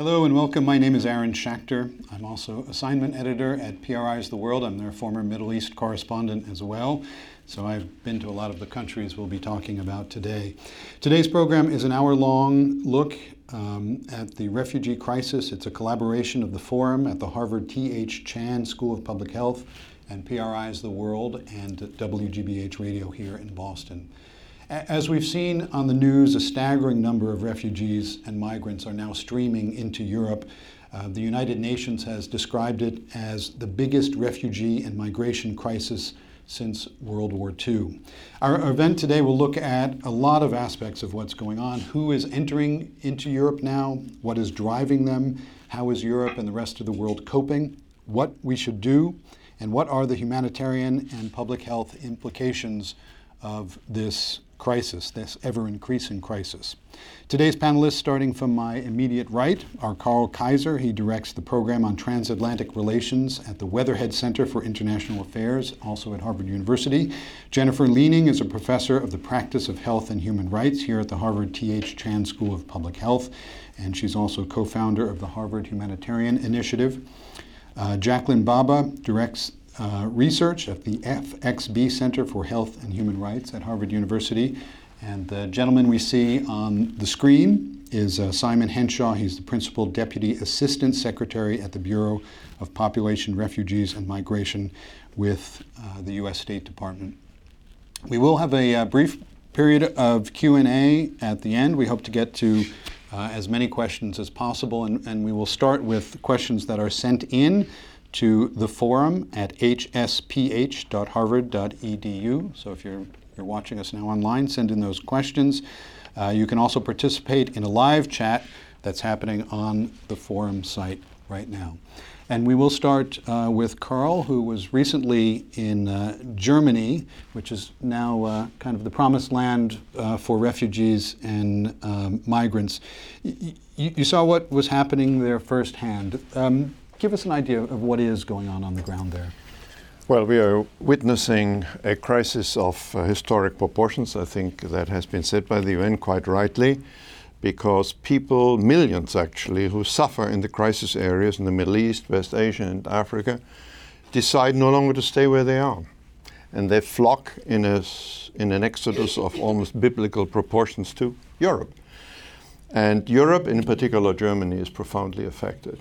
Hello and welcome. My name is Aaron Schachter. I'm also assignment editor at PRI's The World. I'm their former Middle East correspondent as well. So I've been to a lot of the countries we'll be talking about today. Today's program is an hour long look um, at the refugee crisis. It's a collaboration of the Forum at the Harvard T.H. Chan School of Public Health and PRI's The World and WGBH Radio here in Boston. As we've seen on the news, a staggering number of refugees and migrants are now streaming into Europe. Uh, the United Nations has described it as the biggest refugee and migration crisis since World War II. Our, our event today will look at a lot of aspects of what's going on. Who is entering into Europe now? What is driving them? How is Europe and the rest of the world coping? What we should do? And what are the humanitarian and public health implications of this crisis, this ever increasing crisis. Today's panelists, starting from my immediate right, are Karl Kaiser. He directs the program on transatlantic relations at the Weatherhead Center for International Affairs, also at Harvard University. Jennifer Leaning is a professor of the practice of health and human rights here at the Harvard T.H. Chan School of Public Health, and she's also co founder of the Harvard Humanitarian Initiative. Uh, Jacqueline Bhabha directs uh, research at the FXB Center for Health and Human Rights at Harvard University. And the gentleman we see on the screen is uh, Simon Henshaw. He's the Principal Deputy Assistant Secretary at the Bureau of Population, Refugees, and Migration with uh, the U.S. State Department. We will have a uh, brief period of Q&A at the end. We hope to get to uh, as many questions as possible, and, and we will start with questions that are sent in to the forum at hsph.harvard.edu. So if you're, you're watching us now online, send in those questions. Uh, you can also participate in a live chat that's happening on the forum site right now. And we will start uh, with Karl, who was recently in uh, Germany, which is now uh, kind of the promised land uh, for refugees and um, migrants. Y- you saw what was happening there firsthand. Um, give us an idea of what is going on on the ground there. Well, we are witnessing a crisis of uh, historic proportions. I think that has been said by the UN quite rightly, because people, millions actually, who suffer in the crisis areas in the Middle East, West Asia, and Africa, decide no longer to stay where they are. And they flock in, a, in an exodus of almost biblical proportions to Europe. And Europe, in particular Germany, is profoundly affected.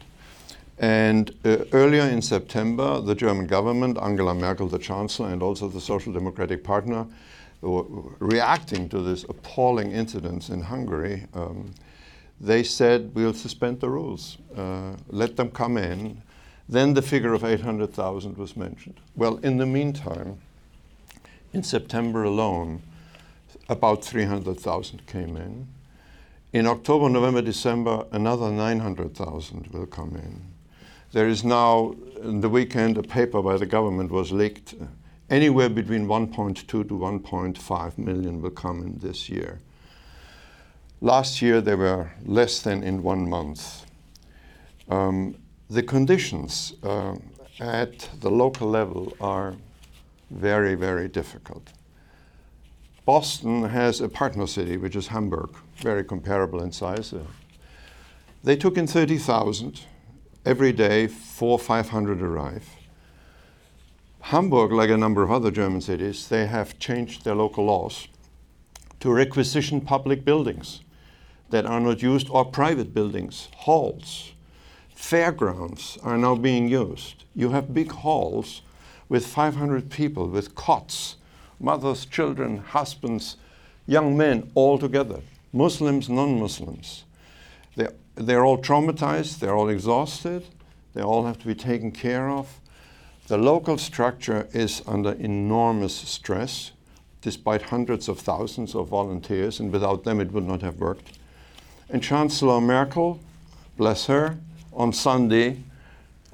And uh, earlier in September, the German government, Angela Merkel, the chancellor, and also the Social Democratic partner, were reacting to this appalling incidents in Hungary, um, they said, we'll suspend the rules, uh, let them come in. Then the figure of 800,000 was mentioned. Well, in the meantime, in September alone, about 300,000 came in. In October, November, December, another 900,000 will come in. There is now, in the weekend, a paper by the government was leaked. Anywhere between 1.2 to 1.5 million will come in this year. Last year, there were less than in one month. Um, the conditions uh, at the local level are very, very difficult. Boston has a partner city, which is Hamburg, very comparable in size. Uh, they took in 30,000 every day, four, 500 arrive. Hamburg, like a number of other German cities, they have changed their local laws to requisition public buildings that are not used or private buildings, halls. Fairgrounds are now being used. You have big halls with 500 people, with cots, mothers, children, husbands, young men all together, Muslims, non Muslims. They they're all traumatized, they're all exhausted, they all have to be taken care of. The local structure is under enormous stress, despite hundreds of thousands of volunteers, and without them it would not have worked. And Chancellor Merkel, bless her, on Sunday,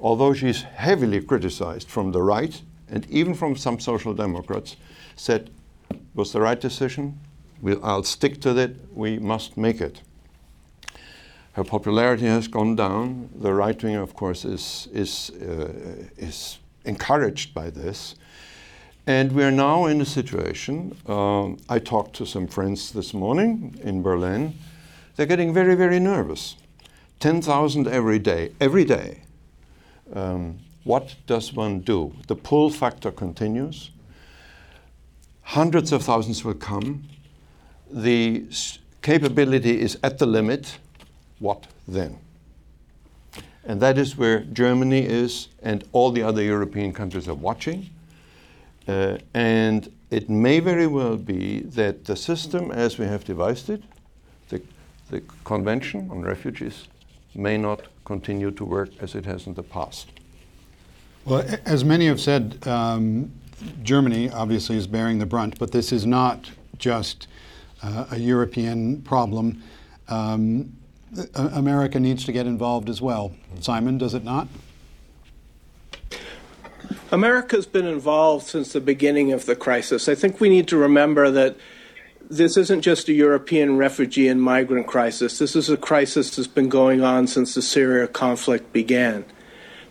although she's heavily criticized from the right and even from some social democrats, said was the right decision. We'll, I'll stick to it. We must make it. Her popularity has gone down. The right wing, of course, is, is, uh, is encouraged by this. And we're now in a situation. Um, I talked to some friends this morning in Berlin. They're getting very, very nervous. 10,000 every day, every day. Um, what does one do? The pull factor continues. Hundreds of thousands will come. The capability is at the limit. What then? And that is where Germany is, and all the other European countries are watching. Uh, and it may very well be that the system as we have devised it, the, the Convention on Refugees, may not continue to work as it has in the past. Well, as many have said, um, Germany obviously is bearing the brunt, but this is not just uh, a European problem. Um, America needs to get involved as well. Simon, does it not? America's been involved since the beginning of the crisis. I think we need to remember that this isn't just a European refugee and migrant crisis. This is a crisis that's been going on since the Syria conflict began.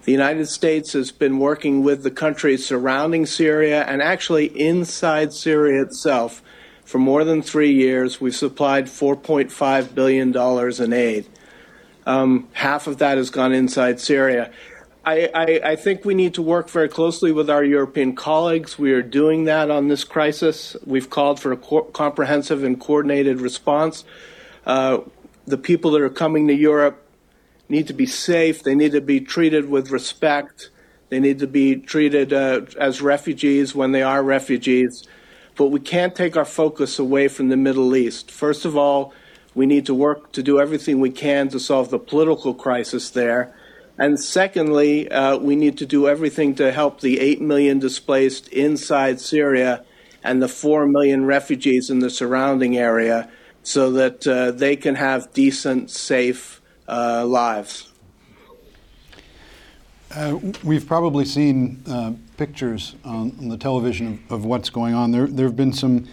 The United States has been working with the countries surrounding Syria and actually inside Syria itself for more than three years. We've supplied $4.5 billion in aid. Um, half of that has gone inside Syria. I, I, I, think we need to work very closely with our European colleagues. We are doing that on this crisis. We've called for a co- comprehensive and coordinated response. Uh, the people that are coming to Europe need to be safe. They need to be treated with respect. They need to be treated uh, as refugees when they are refugees. But we can't take our focus away from the Middle East. First of all, we need to work to do everything we can to solve the political crisis there. And secondly, uh, we need to do everything to help the 8 million displaced inside Syria and the 4 million refugees in the surrounding area so that uh, they can have decent, safe uh, lives. Uh, we've probably seen uh, pictures on, on, the television of, of, what's going on. There, there have been some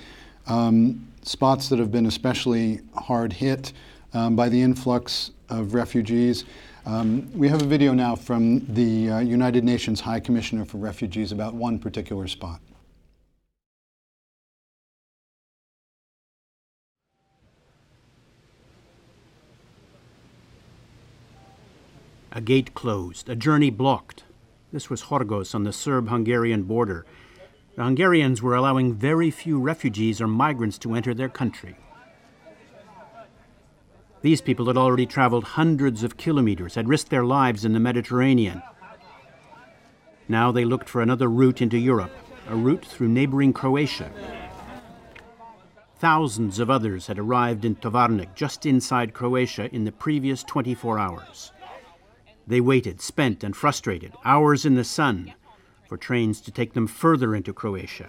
um, spots that have been especially hard hit um, by the influx of refugees. Um, we have a video now from the uh, United Nations High Commissioner for Refugees about one particular spot. A gate closed, a journey blocked. This was Horgoš on the Serb Hungarian border. The Hungarians were allowing very few refugees or migrants to enter their country. These people had already traveled hundreds of kilometers, had risked their lives in the Mediterranean. Now they looked for another route into Europe, a route through neighboring Croatia. Thousands of others had arrived in Tovarnik, just inside Croatia, in the previous 24 hours. They waited, spent and frustrated, hours in the sun, for trains to take them further into Croatia.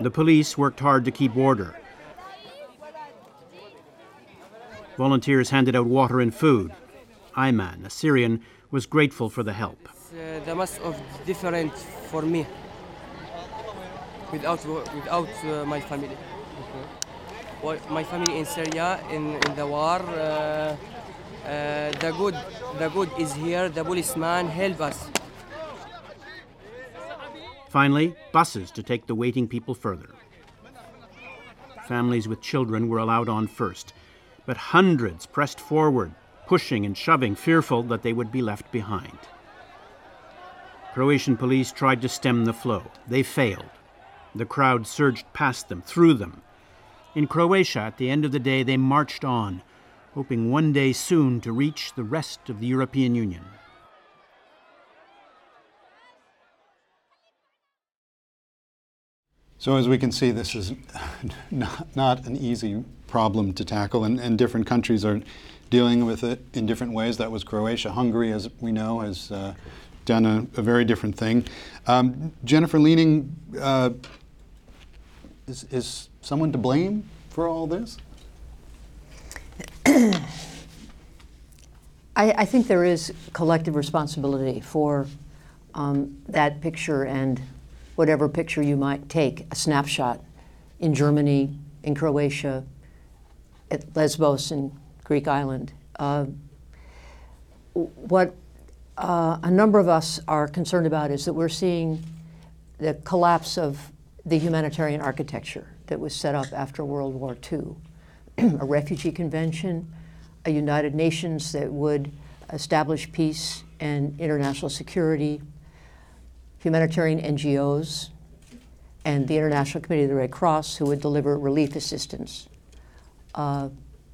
The police worked hard to keep order. Volunteers handed out water and food. Ayman, a Syrian, was grateful for the help. Uh, the most of different for me without without uh, my family. Okay. Well, my family in Syria in, in the war. Uh, uh, the good the good is here. The policeman help us. Finally, buses to take the waiting people further. Families with children were allowed on first but hundreds pressed forward, pushing and shoving, fearful that they would be left behind. Croatian police tried to stem the flow. They failed. The crowd surged past them, through them. In Croatia, at the end of the day, they marched on, hoping one day soon to reach the rest of the European Union. So, as we can see, this is not, not an easy problem to tackle, and, and, different countries are dealing with it in different ways. That was Croatia. Hungary, as we know, has uh, done a, a, very different thing. Um, Jennifer Leaning, uh, is, is someone to blame for all this? I, I think there is collective responsibility for um, that picture and whatever picture you might take, a snapshot in Germany, in Croatia, at Lesbos and Greek island. Uh, what uh, a number of us are concerned about is that we're seeing the collapse of the humanitarian architecture that was set up after World War II. a refugee convention, a United Nations that would establish peace and international security, humanitarian NGOs, and the International Committee of the Red Cross who would deliver relief assistance. Uh,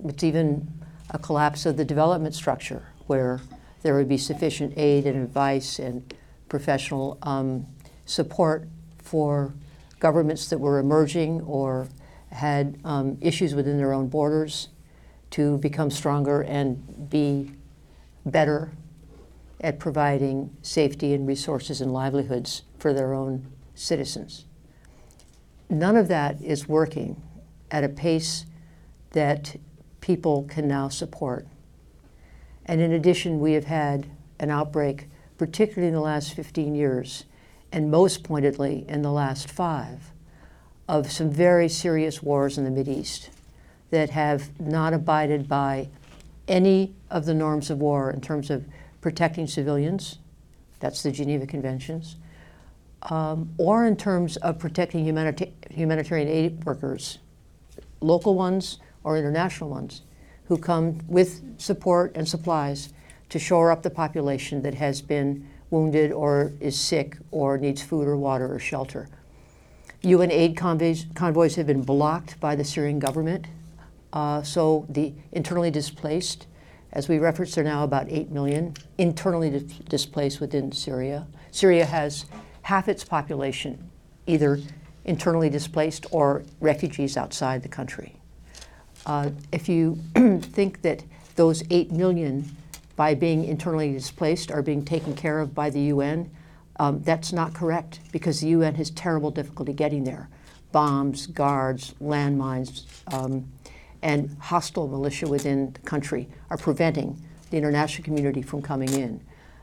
it's even a collapse of the development structure where there would be sufficient aid and advice and professional um, support for governments that were emerging or had um, issues within their own borders to become stronger and be better at providing safety and resources and livelihoods for their own citizens. None of that is working at a pace that people can now support. And in addition, we have had an outbreak, particularly in the last 15 years, and most pointedly in the last five, of some very serious wars in the Middle Mideast that have not abided by any of the norms of war in terms of protecting civilians, that's the Geneva Conventions, um, or in terms of protecting humanita- humanitarian aid workers, local ones or international ones, who come with support and supplies to shore up the population that has been wounded or is sick or needs food or water or shelter. UN aid convoys, convoys have been blocked by the Syrian government. Uh, so the internally displaced, as we referenced, are now about 8 million internally dis- displaced within Syria. Syria has half its population either internally displaced or refugees outside the country. Uh, if you think that those 8 million, by being internally displaced, are being taken care of by the UN, um, that's not correct because the UN has terrible difficulty getting there. Bombs, guards, landmines, um, and hostile militia within the country are preventing the international community from coming in.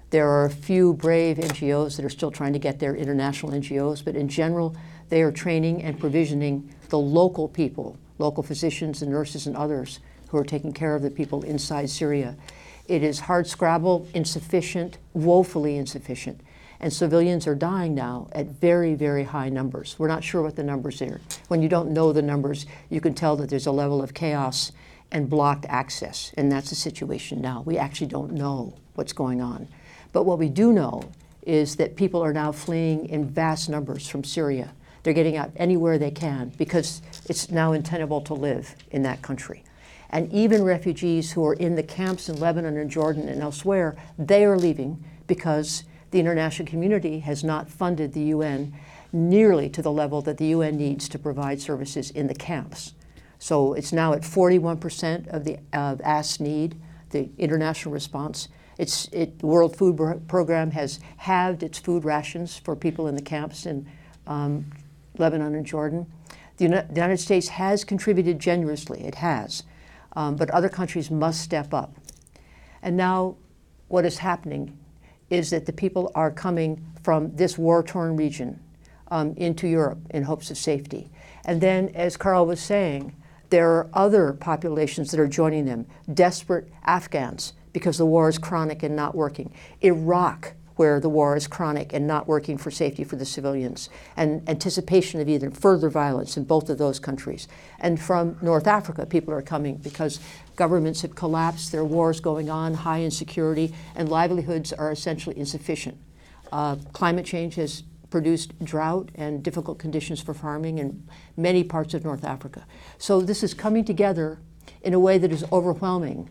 There are a few brave NGOs that are still trying to get their international NGOs, but in general, they are training and provisioning the local people, local physicians and nurses and others who are taking care of the people inside Syria. It is hard scrabble, insufficient, woefully insufficient and civilians are dying now at very, very high numbers. We're not sure what the numbers are. When you don't know the numbers, you can tell that there's a level of chaos and blocked access, and that's the situation now. We actually don't know what's going on. But what we do know is that people are now fleeing in vast numbers from Syria. They're getting out anywhere they can because it's now untenable to live in that country. And even refugees who are in the camps in Lebanon and Jordan and elsewhere, they are leaving because the international community has not funded the UN nearly to the level that the UN needs to provide services in the camps. So it's now at 41% of the uh, asked need, the international response. It's, it, the World Food Program has halved its food rations for people in the camps in um, Lebanon and Jordan. The, the, United States has contributed generously, it has, um, but other countries must step up. And now, what is happening is that the people are coming from this war torn region um, into Europe in hopes of safety. And then, as Karl was saying, there are other populations that are joining them desperate Afghans because the war is chronic and not working, Iraq, where the war is chronic and not working for safety for the civilians, and anticipation of even further violence in both of those countries. And from North Africa, people are coming because governments have collapsed, there are wars going on, high insecurity, and livelihoods are essentially insufficient. Uh, climate change has produced drought and difficult conditions for farming in many parts of North Africa. So this is coming together in a way that is overwhelming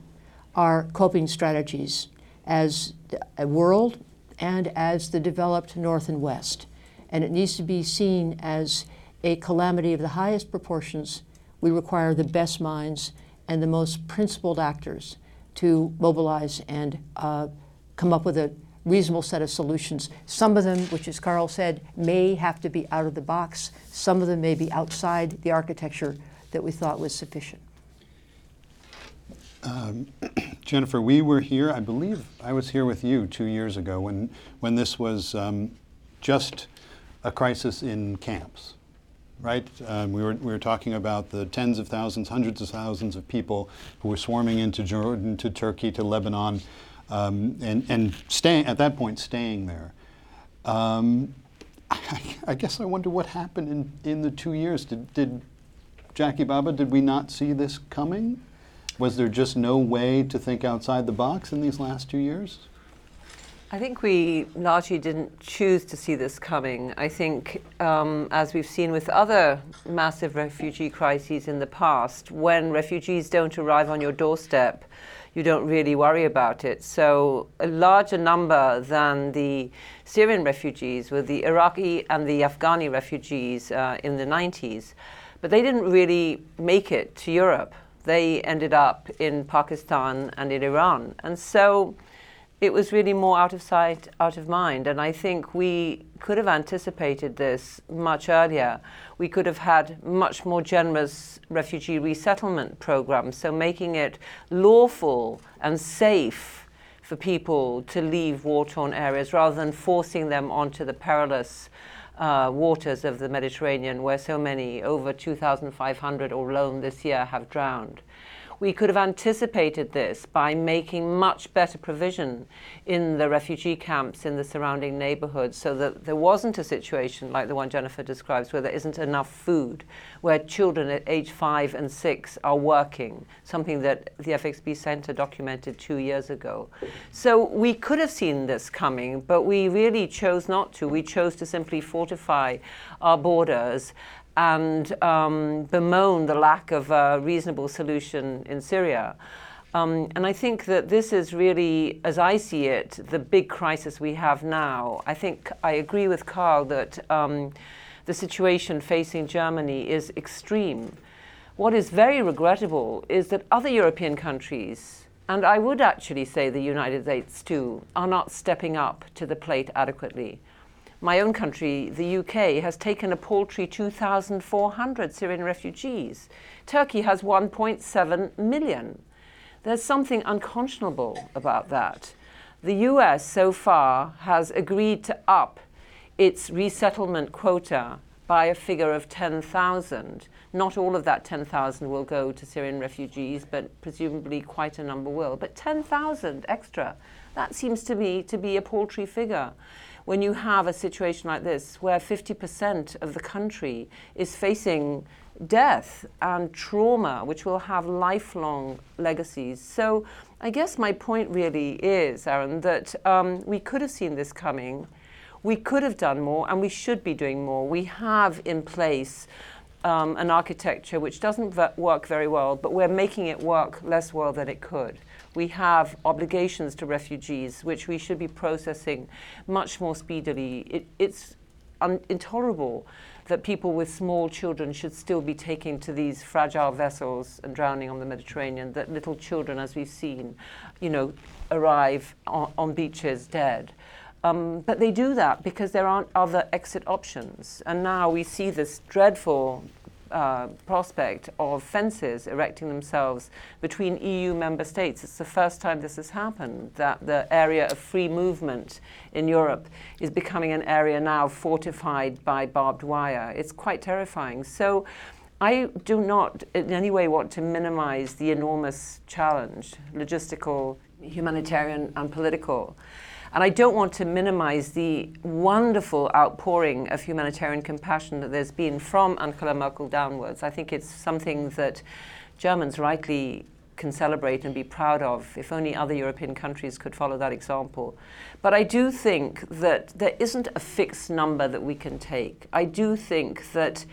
our coping strategies as a world and as the developed North and West. And it needs to be seen as a calamity of the highest proportions. We require the best minds and the most principled actors to mobilize and uh, come up with a reasonable set of solutions. Some of them, which as Karl said, may have to be out of the box. Some of them may be outside the architecture that we thought was sufficient. Um, Jennifer, we were here, I believe I was here with you two years ago when, when this was um, just a crisis in camps, right? Um, we, were, we were talking about the tens of thousands, hundreds of thousands of people who were swarming into Jordan, to Turkey, to Lebanon, um, and, and staying, at that point, staying there. Um, I, I, guess I wonder what happened in, in the two years. Did, did Jackie Bhabha, did we not see this coming? Was there just no way to think outside the box in these last two years? I think we largely didn't choose to see this coming. I think, um, as we've seen with other massive refugee crises in the past, when refugees don't arrive on your doorstep, you don't really worry about it. So, a larger number than the Syrian refugees were the Iraqi and the Afghani refugees uh, in the 90s. But they didn't really make it to Europe. They ended up in Pakistan and in Iran. And so, it was really more out of sight, out of mind. And I think we could have anticipated this much earlier. We could have had much more generous refugee resettlement programs, so making it lawful and safe for people to leave war torn areas rather than forcing them onto the perilous. Uh, waters of the Mediterranean, where so many, over 2,500 alone this year, have drowned. We could have anticipated this by making much better provision in the refugee camps in the surrounding neighborhoods so that there wasn't a situation like the one Jennifer describes where there isn't enough food, where children at age five and six are working, something that the FXB Center documented two years ago. So we could have seen this coming, but we really chose not to. We chose to simply fortify our borders and um, bemoan the lack of a reasonable solution in Syria. Um, and I think that this is really, as I see it, the big crisis we have now. I think I agree with Karl that um, the situation facing Germany is extreme. What is very regrettable is that other European countries, and I would actually say the United States too, are not stepping up to the plate adequately my own country, the UK, has taken a paltry 2,400 Syrian refugees. Turkey has 1.7 million. There's something unconscionable about that. The US so far has agreed to up its resettlement quota by a figure of 10,000. Not all of that 10,000 will go to Syrian refugees, but presumably quite a number will. But 10,000 extra, that seems to me to be a paltry figure when you have a situation like this where 50% of the country is facing death and trauma, which will have lifelong legacies. So I guess my point really is, Aaron, that um, we could have seen this coming. We could have done more, and we should be doing more. We have in place um, an architecture which doesn't v- work very well, but we're making it work less well than it could we have obligations to refugees, which we should be processing much more speedily. It, it's un- intolerable that people with small children should still be taken to these fragile vessels and drowning on the Mediterranean, that little children, as we've seen, you know, arrive on, on beaches dead. Um, but they do that because there aren't other exit options. And now we see this dreadful uh, prospect of fences erecting themselves between EU member states. It's the first time this has happened, that the area of free movement in Europe is becoming an area now fortified by barbed wire. It's quite terrifying. So I do not in any way want to minimize the enormous challenge, logistical, humanitarian, and political. And I don't want to minimize the wonderful outpouring of humanitarian compassion that there's been from Angela Merkel downwards. I think it's something that Germans rightly can celebrate and be proud of if only other European countries could follow that example. But I do think that there isn't a fixed number that we can take. I do think that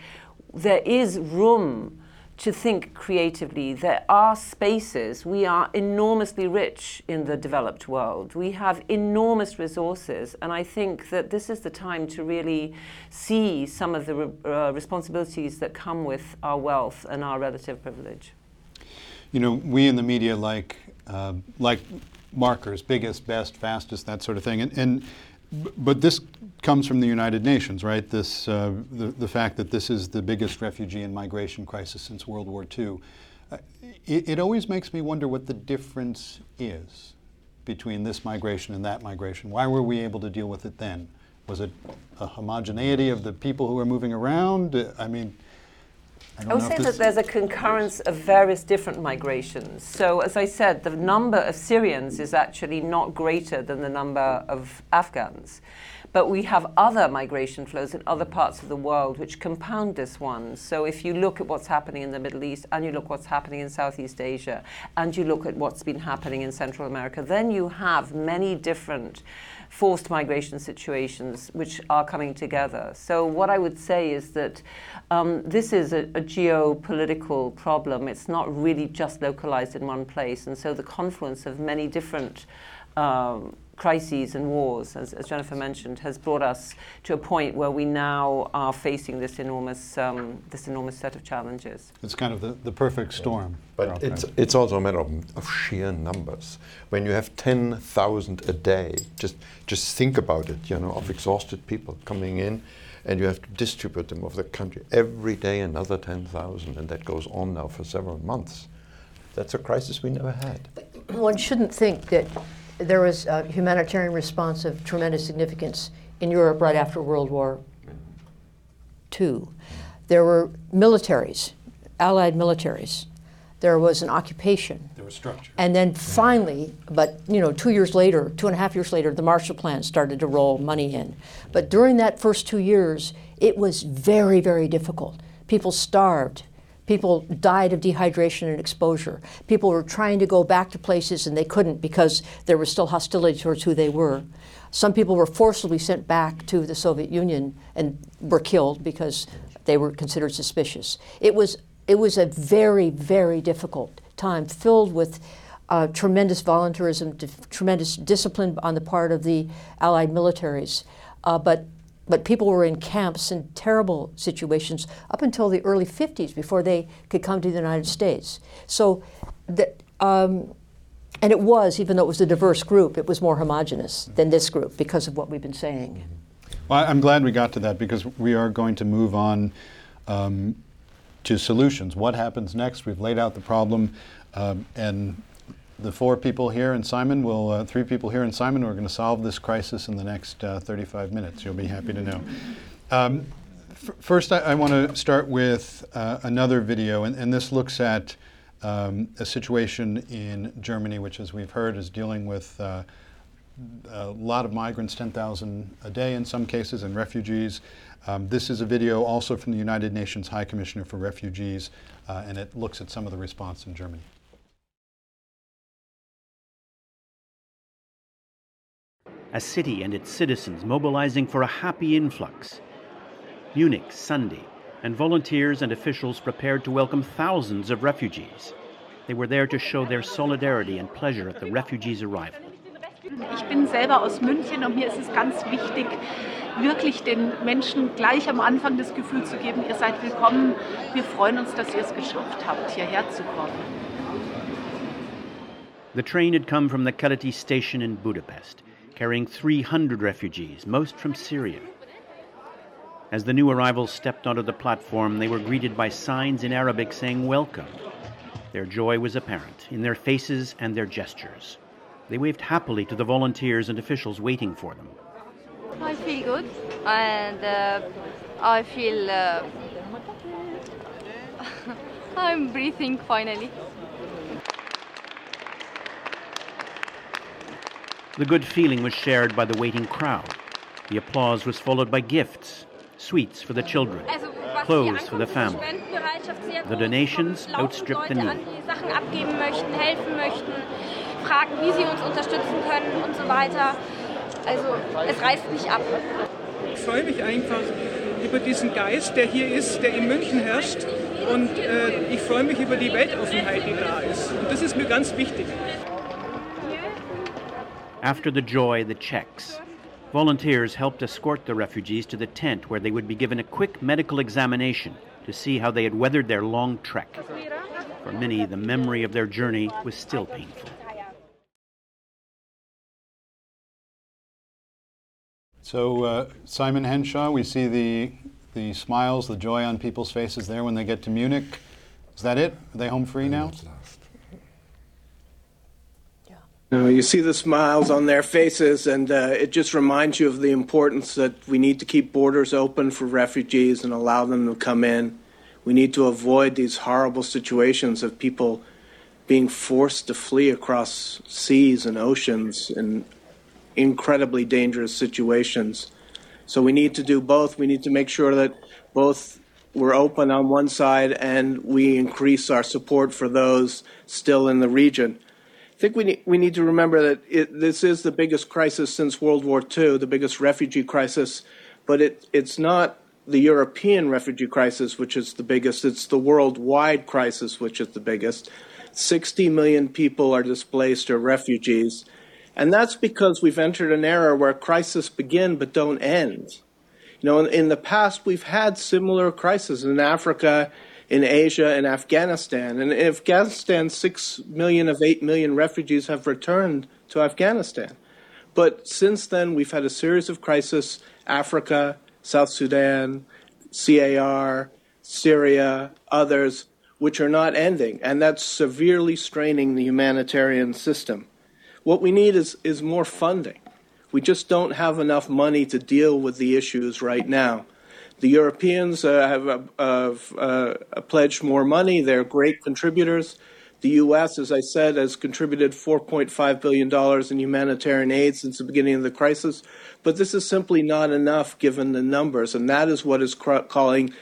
there is room to think creatively. There are spaces. We are enormously rich in the developed world. We have enormous resources. And I think that this is the time to really see some of the re- uh, responsibilities that come with our wealth and our relative privilege. You know, we in the media like, uh, like markers, biggest, best, fastest, that sort of thing. And, and but this comes from the United Nations, right? This, uh, the, the fact that this is the biggest refugee and migration crisis since World War II. It, it always makes me wonder what the difference is between this migration and that migration. Why were we able to deal with it then? Was it a homogeneity of the people who were moving around? Uh, I mean, I, I would say that there's a concurrence of various different migrations. So, as I said, the number of Syrians is actually not greater than the number of Afghans. But we have other migration flows in other parts of the world which compound this one. So if you look at what's happening in the Middle East and you look what's happening in Southeast Asia and you look at what's been happening in Central America, then you have many different forced migration situations which are coming together. So what I would say is that um, this is a, a, geopolitical problem. It's not really just localized in one place. And so the confluence of many different um, crises and wars, as, as, Jennifer mentioned, has brought us to a point where we now are facing this enormous, um, this enormous set of challenges. It's kind of the, the perfect storm. But it's, it's also a matter of, of sheer numbers. When you have 10,000 a day, just, just think about it, you know, of exhausted people coming in, and you have to distribute them over the country. Every day another 10,000, and that goes on now for several months. That's a crisis we never had. One shouldn't think that there was a humanitarian response of tremendous significance in Europe right after World War II. There were militaries, Allied militaries. There was an occupation. There was structure. And then finally, but you know, two years later, two and a half years later, the Marshall Plan started to roll money in. But during that first two years, it was very, very difficult. People starved. People died of dehydration and exposure. People were trying to go back to places and they couldn't because there was still hostility towards who they were. Some people were forcibly sent back to the Soviet Union and were killed because they were considered suspicious. It was, it was a very, very difficult time filled with uh, tremendous voluntarism, tremendous discipline on the part of the Allied militaries. Uh, but but people were in camps in terrible situations up until the early 50s before they could come to the United States. So, that, um, and it was, even though it was a diverse group, it was more homogenous than this group because of what we've been saying. Well, I'm glad we got to that because we are going to move on um, to solutions. What happens next? We've laid out the problem, um, and the four people here and Simon will, uh, three people here and Simon, we're going to solve this crisis in the next uh, 35 minutes. You'll be happy to know. Um, first, I, I want to start with uh, another video, and, and, this looks at um, a situation in Germany, which, as we've heard, is dealing with uh, a lot of migrants, 10,000 a day in some cases, and refugees. Um, this is a video also from the United Nations High Commissioner for Refugees, uh, and it looks at some of the response in Germany. A city and its citizens mobilizing for a happy influx. Munich, Sunday, and volunteers and officials prepared to welcome thousands of refugees. They were there to show their solidarity and pleasure at the refugees' arrival. Ich bin selber aus München und mir ist es ganz wichtig, wirklich den Menschen gleich am Anfang das Gefühl zu geben, ihr seid willkommen. Wir freuen uns, dass ihr es geschafft habt, hierher zu kommen. The train had come from the Keleti station in Budapest carrying 300 refugees, most from Syria. As the new arrivals stepped onto the platform, they were greeted by signs in Arabic saying welcome. Their joy was apparent in their faces and their gestures. They waved happily to the volunteers and officials waiting for them. I feel good and uh, I feel uh, I'm breathing finally. The good feeling was shared by the waiting crowd. The applause was followed by gifts, sweets for the children, clothes for the family. The donations outstripped the need. fragen, wie sie uns unterstützen können und so weiter. Also es reißt nicht ab. Ich freue mich einfach über diesen Geist, der hier ist, der in München herrscht. Und äh, ich freue mich über die Weltoffenheit, die da ist. Und das ist mir ganz wichtig. After the joy, the checks. Volunteers helped escort the refugees to the tent where they would be given a quick medical examination to see how they had weathered their long trek. For many, the memory of their journey was still painful. So, uh, Simon Henshaw, we see the, the smiles, the joy on people's faces there when they get to Munich. Is that it? Are they home free now? You, know, you see the smiles on their faces, and uh, it just reminds you of the importance that we need to keep borders open for refugees and allow them to come in. We need to avoid these horrible situations of people being forced to flee across seas and oceans in incredibly dangerous situations. So we need to do both. We need to make sure that both we're open on one side and we increase our support for those still in the region. Think we need, we need to remember that it, this is the biggest crisis since World War II, the biggest refugee crisis, but it, it's not the European refugee crisis, which is the biggest, it's the worldwide crisis, which is the biggest. 60 million people are displaced or refugees. And that's because we've entered an era where crises begin but don't end. You know, in, in the past, we've had similar crises in Africa, in Asia, and Afghanistan. And in Afghanistan, six million of eight million refugees have returned to Afghanistan. But since then, we've had a series of crises Africa, South Sudan, CAR, Syria, others, which are not ending. And that's severely straining the humanitarian system. What we need is, is more funding. We just don't have enough money to deal with the issues right now. The Europeans uh, have uh, uh, pledged more money. They're great contributors. The U.S., as I said, has contributed $4.5 billion in humanitarian aid since the beginning of the crisis. But this is simply not enough given the numbers, and that is what is calling,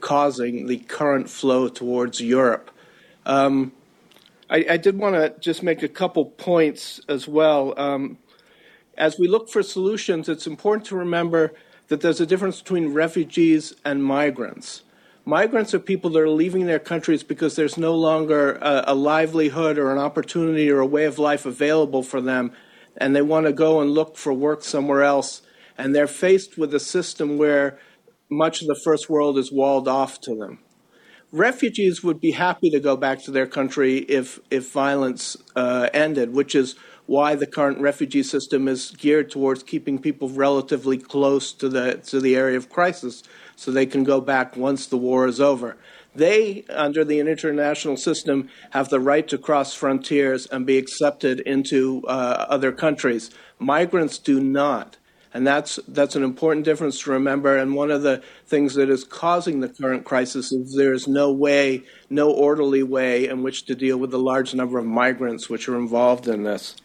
causing the current flow towards Europe. Um, I, I, did want to just make a couple points as well. Um, as we look for solutions, it's important to remember that there's a difference between refugees and migrants. Migrants are people that are leaving their countries because there's no longer a, a, livelihood or an opportunity or a way of life available for them, and they want to go and look for work somewhere else. And they're faced with a system where much of the first world is walled off to them. Refugees would be happy to go back to their country if, if violence uh, ended, which is why the current refugee system is geared towards keeping people relatively close to the to the area of crisis so they can go back once the war is over. They, under the international system, have the right to cross frontiers and be accepted into uh, other countries. Migrants do not. And that's, that's an important difference to remember. And one of the things that is causing the current crisis is there is no way, no orderly way in which to deal with the large number of migrants which are involved in this.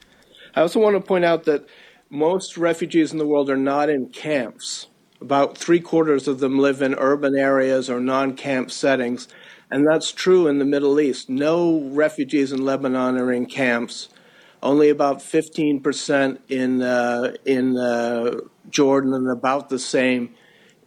I also want to point out that most refugees in the world are not in camps. About three quarters of them live in urban areas or non camp settings, and that's true in the Middle East. No refugees in Lebanon are in camps. Only about 15% in, uh, in uh, Jordan, and about the same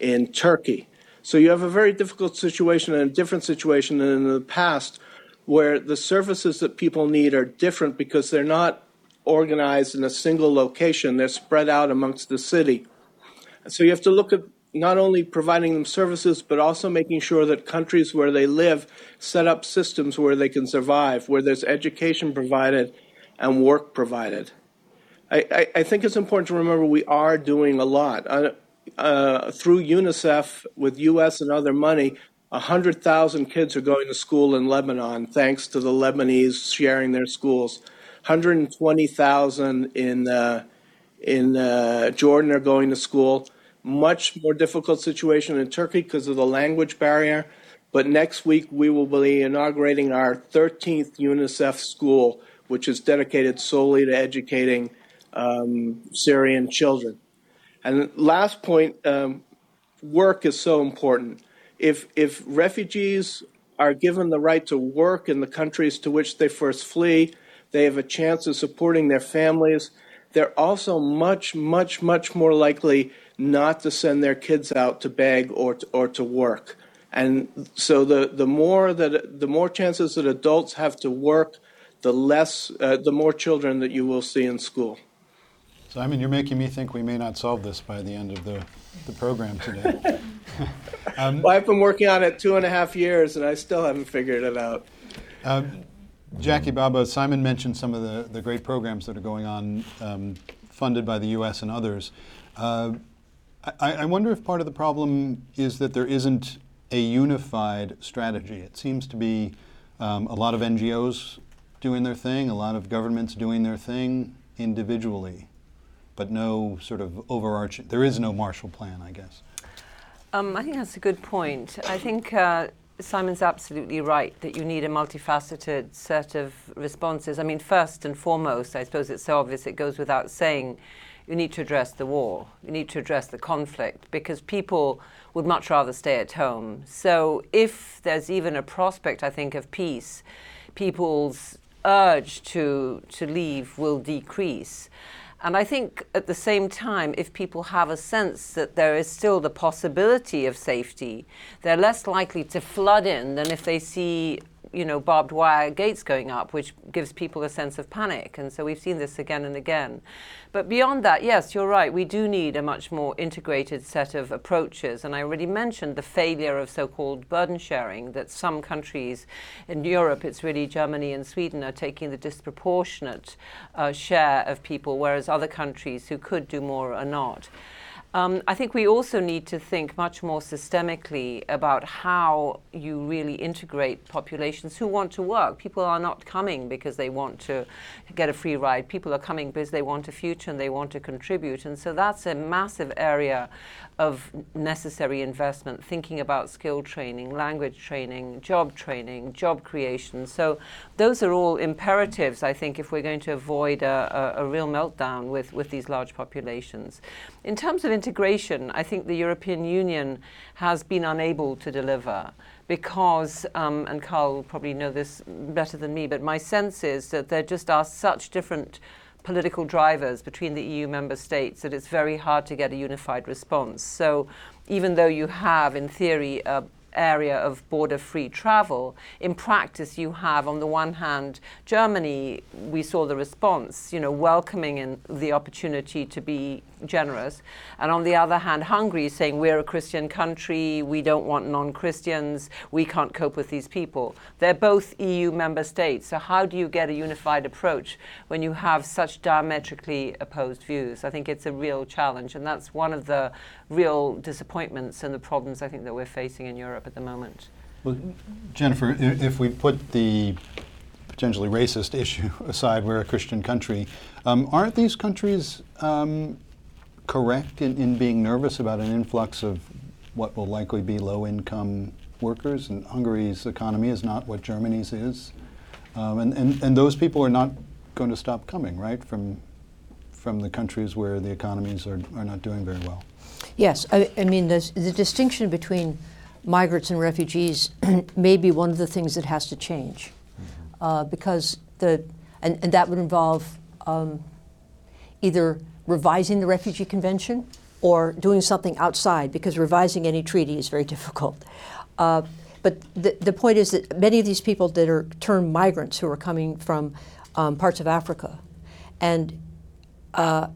in Turkey. So you have a very difficult situation and a different situation than in the past, where the services that people need are different because they're not organized in a single location, they're spread out amongst the city. So you have to look at not only providing them services, but also making sure that countries where they live set up systems where they can survive, where there's education provided and work provided. I, I, I think it's important to remember we are doing a lot. Uh, uh, through UNICEF, with US and other money, 100,000 kids are going to school in Lebanon thanks to the Lebanese sharing their schools. 120,000 in uh, in uh, Jordan are going to school. Much more difficult situation in Turkey because of the language barrier. But next week we will be inaugurating our 13th UNICEF school, which is dedicated solely to educating um, Syrian children. And last point, um, work is so important. If if refugees are given the right to work in the countries to which they first flee, they have a chance of supporting their families. They're also much, much, much more likely not to send their kids out to beg or to, or to work. And so the, the more that the more chances that adults have to work, the less uh, the more children that you will see in school. Simon, you're making me think we may not solve this by the end of the, the program today. um, well, I've been working on it two and a half years, and I still haven't figured it out. Um, Jackie Bhabha, Simon mentioned some of the, the great programs that are going on, um, funded by the U.S. and others. Uh, I, I, wonder if part of the problem is that there isn't a unified strategy? It seems to be um, a lot of NGOs doing their thing, a lot of governments doing their thing individually, but no sort of overarching. There is no Marshall Plan, I guess. Um, I think that's a good point. I think uh, Simon's absolutely right that you need a multifaceted set of responses. I mean, first and foremost, I suppose it's so obvious it goes without saying, you need to address the war, you need to address the conflict, because people would much rather stay at home. So if there's even a prospect, I think, of peace, people's urge to, to leave will decrease. And I think at the same time, if people have a sense that there is still the possibility of safety, they're less likely to flood in than if they see you know, barbed wire gates going up, which gives people a sense of panic. And so we've seen this again and again. But beyond that, yes, you're right. We do need a much more integrated set of approaches. And I already mentioned the failure of so called burden sharing, that some countries in Europe, it's really Germany and Sweden, are taking the disproportionate uh, share of people, whereas other countries who could do more are not. Um, I think we also need to think much more systemically about how you really integrate populations who want to work. People are not coming because they want to get a free ride. People are coming because they want a future and they want to contribute. And so that's a massive area of necessary investment, thinking about skill training, language training, job training, job creation. So those are all imperatives, I think, if we're going to avoid a, a, a real meltdown with, with these large populations. In terms of integration, I think the European Union has been unable to deliver because, um, and Karl will probably know this better than me, but my sense is that there just are such different political drivers between the EU member states that it's very hard to get a unified response. So even though you have, in theory, a area of border free travel. In practice, you have, on the one hand, Germany, we saw the response, you know, welcoming in the opportunity to be generous. And on the other hand, Hungary is saying, we're a Christian country, we don't want non Christians, we can't cope with these people. They're both EU member states. So, how do you get a unified approach when you have such diametrically opposed views? I think it's a real challenge. And that's one of the real disappointments and the problems I think that we're facing in Europe at the moment. Well, Jennifer, if we put the potentially racist issue aside, we're a Christian country. Um, aren't these countries um, correct in, in being nervous about an influx of what will likely be low income workers? And Hungary's economy is not what Germany's is. Um, and, and, and those people are not going to stop coming, right, from, from the countries where the economies are, are not doing very well. Yes, I, I mean, the, the distinction between migrants and refugees may be one of the things that has to change. Uh, because the, and, and that would involve um, either revising the Refugee Convention or doing something outside, because revising any treaty is very difficult. Uh, but the, the point is that many of these people that are termed migrants who are coming from um, parts of Africa and uh,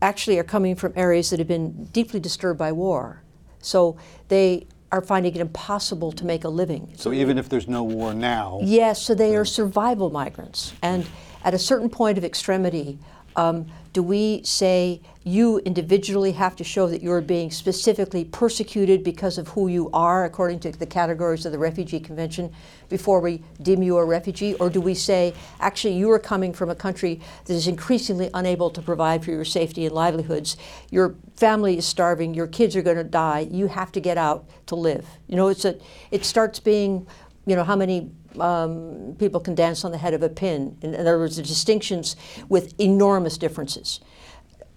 actually are coming from areas that have been deeply disturbed by war. So they are finding it impossible to make a living. So even if there's no war now? Yes, so they are survival migrants. And at a certain point of extremity, um, do we say you individually have to show that you're being specifically persecuted because of who you are, according to the categories of the Refugee Convention, before we deem you a refugee? Or do we say, actually, you are coming from a country that is increasingly unable to provide for your safety and livelihoods? Your family is starving, your kids are going to die, you have to get out to live. You know, it's a, it starts being, you know, how many um, people can dance on the head of a pin. In, other words, the distinctions with enormous differences.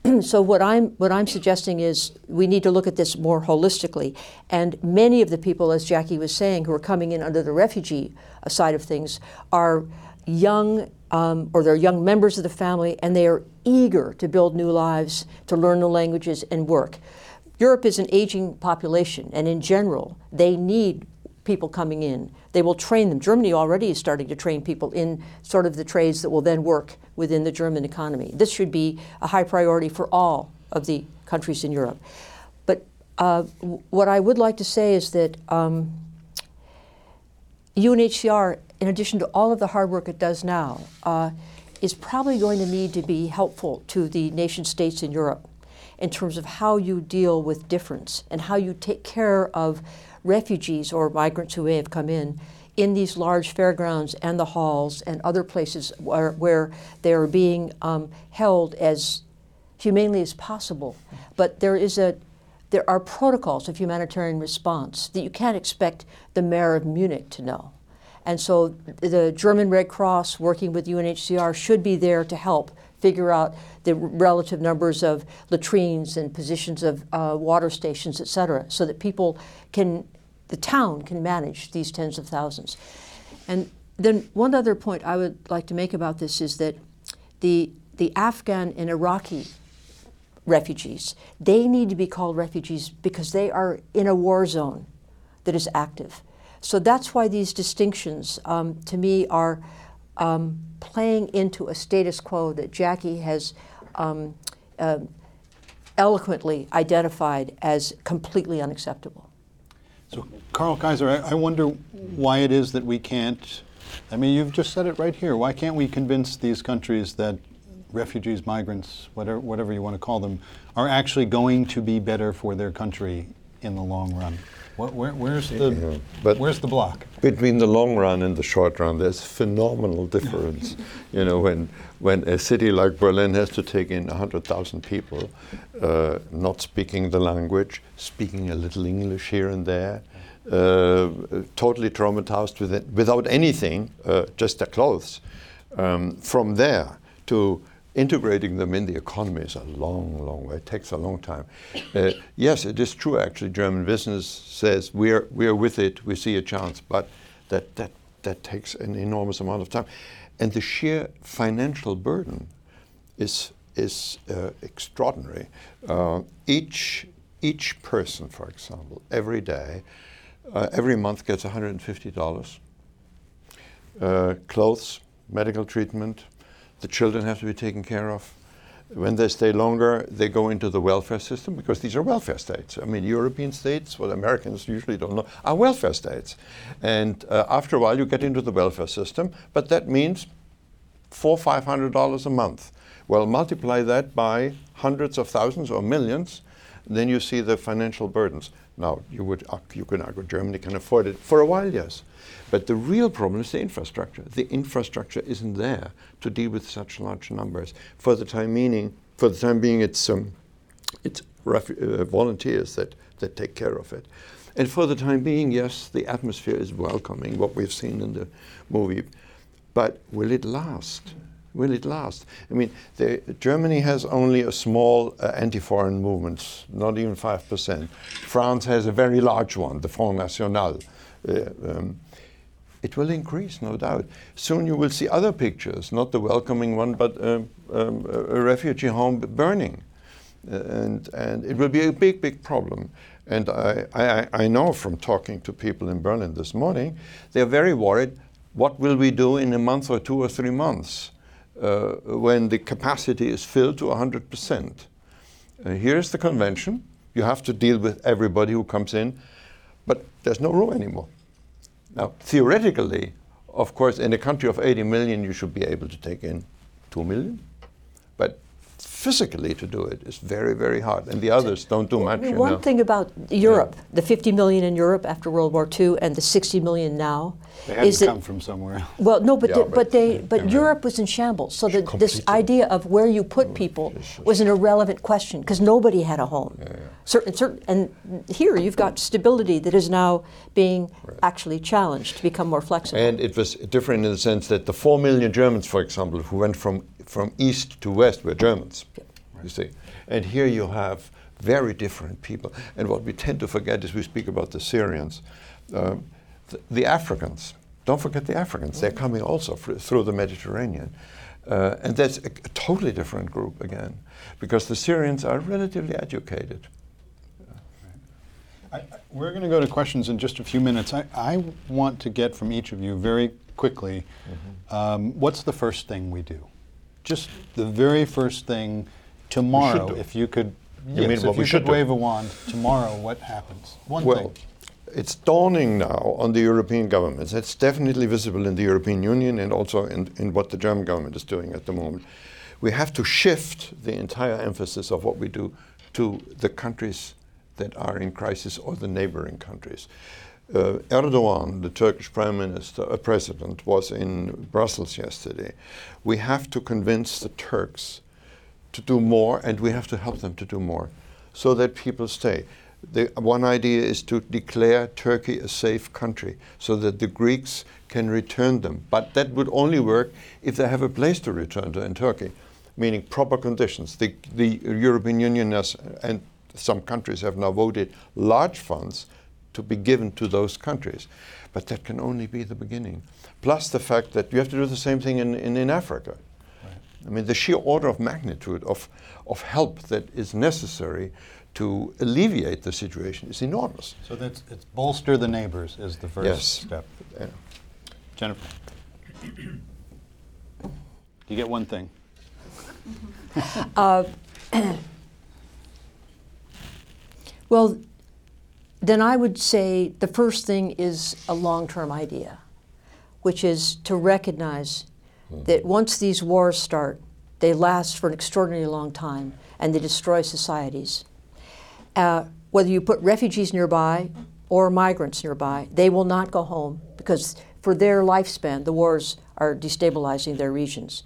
so what I'm what I'm suggesting is we need to look at this more holistically. And many of the people, as Jackie was saying, who are coming in under the refugee side of things, are young um, or they're young members of the family, and they are eager to build new lives, to learn the languages and work. Europe is an aging population, and in general, they need people coming in. They will train them. Germany already is starting to train people in sort of the trades that will then work within the German economy. This should be a high priority for all of the countries in Europe. But uh, what I would like to say is that um, UNHCR, in addition to all of the hard work it does now, uh, is probably going to need to be helpful to the nation states in Europe in terms of how you deal with difference and how you take care of refugees or migrants who may have come in in these large fairgrounds and the halls and other places where, where they are being um, held as humanely as possible. But there is a there are protocols of humanitarian response that you can't expect the mayor of Munich to know. And so the German Red Cross working with UNHCR should be there to help figure out the relative numbers of latrines and positions of uh, water stations, et cetera, so that people can, the town can manage these tens of thousands. And then one other point I would like to make about this is that the, the Afghan and Iraqi refugees, they need to be called refugees because they are in a war zone that is active. So that's why these distinctions, um, to me, are um, playing into a status quo that Jackie has um, uh, eloquently identified as completely unacceptable. So, Karl Kaiser, I, I wonder why it is that we can't. I mean, you've just said it right here. Why can't we convince these countries that refugees, migrants, whatever, whatever you want to call them, are actually going to be better for their country in the long run? Where, where, where's the yeah, but where's the block between the long run and the short run? There's phenomenal difference. you know, when when a city like Berlin has to take in hundred thousand people, uh, not speaking the language, speaking a little English here and there, uh, totally traumatized with it, without anything, uh, just their clothes. Um, from there to integrating them in the economy is a long, long way. It takes a long time. Uh, yes, it is true. Actually, German business says we're we're with it. We see a chance, but that that that takes an enormous amount of time, and the sheer financial burden is is uh, extraordinary. Uh, each each person, for example, every day, uh, every month gets $150. Uh, clothes, medical treatment, the children have to be taken care of. When they stay longer, they go into the welfare system because these are welfare states. I mean, European states, what Americans usually don't know, are welfare states. And uh, after a while, you get into the welfare system, but that means four, five hundred dollars a month. Well, multiply that by hundreds of thousands or millions, then you see the financial burdens. Now, you would you can argue Germany can afford it for a while, yes. But the real problem is the infrastructure. The infrastructure isn't there to deal with such large numbers. For the time being, for the time being, it's um, it's uh, volunteers that that take care of it. And for the time being, yes, the atmosphere is welcoming what we've seen in the movie. But will it last? Will it last? I mean, the, Germany has only a small uh, anti-foreign movement, not even 5%. France has a very large one, the Front National. Uh, um, it will increase, no doubt. Soon you will see other pictures, not the welcoming one, but um, um, a refugee home burning. Uh, and, and it will be a big, big problem. And I, I, I know from talking to people in Berlin this morning, they're very worried what will we do in a month or two or three months uh, when the capacity is filled to 100%? Uh, here's the convention. You have to deal with everybody who comes in, but there's no room anymore. Now, theoretically, of course, in a country of 80 million, you should be able to take in 2 million. But physically to do it is very, very hard. And the others don't do much. One know. thing about Europe, yeah. the 50 million in Europe after World War II and the 60 million now, they had is to come from somewhere. Well, no, but yeah, the, but, but, they but yeah, Europe was in shambles. So that this idea of where you put oh, people was an irrelevant question because nobody had a home. Certain, certain, and here you've got stability that is now being right. actually challenged to become more flexible. And it was different in the sense that the four million Germans, for example, who went from from east to west were Germans. You see, and here you have very different people. And what we tend to forget is we speak about the Syrians, um, the, the, Africans. Don't forget the Africans. They're coming also through the Mediterranean. Uh, and that's a, a, totally different group again, because the Syrians are relatively educated. I, we're going to go to questions in just a few minutes. I, I want to get from each of you very quickly mm-hmm. um, what's the first thing we do? Just the very first thing tomorrow, if you could, you yes, if you could wave a wand tomorrow, what happens? One well, thing. It's dawning now on the European governments. It's definitely visible in the European Union and also in, in what the German government is doing at the moment. We have to shift the entire emphasis of what we do to the countries that are in crisis or the neighboring countries. Uh, Erdogan, the Turkish prime minister, uh, president, was in Brussels yesterday. We have to convince the Turks to do more, and we have to help them to do more, so that people stay. The, one idea is to declare Turkey a safe country, so that the Greeks can return them. But that would only work if they have a place to return to in Turkey, meaning proper conditions. The, the European Union has, and some countries have now voted large funds to be given to those countries. But that can only be the beginning. Plus the fact that you have to do the same thing in, in, in Africa. Right. I mean, the sheer order of magnitude of, of help that is necessary to alleviate the situation is enormous. So that's it's bolster the neighbors is the first yes. step. Yeah. Jennifer, you get one thing. uh, well, then I would say the first thing is a long term idea, which is to recognize mm-hmm. that once these wars start, they last for an extraordinarily long time and they destroy societies. Uh, whether you put refugees nearby or migrants nearby, they will not go home because for their lifespan, the wars are destabilizing their regions.